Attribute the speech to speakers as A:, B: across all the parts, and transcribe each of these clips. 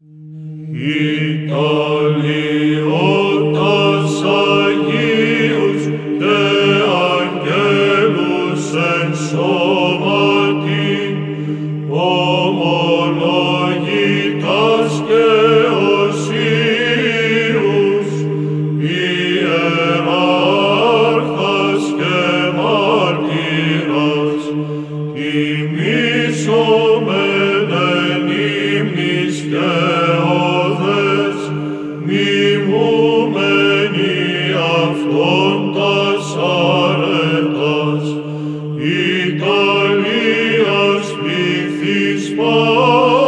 A: Ήτανε ο ταξιδιους της αγγελους εν σοματι, ο και ο συρος, και η μαρτιας, η Oh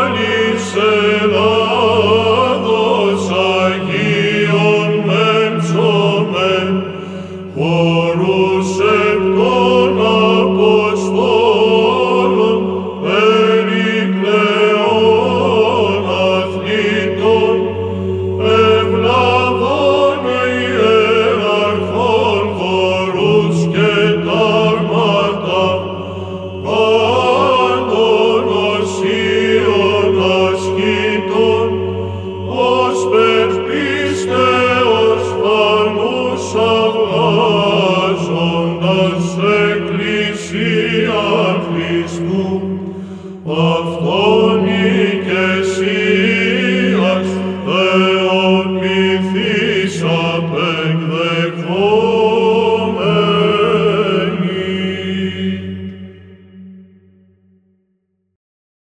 A: Christum, of Deutsch.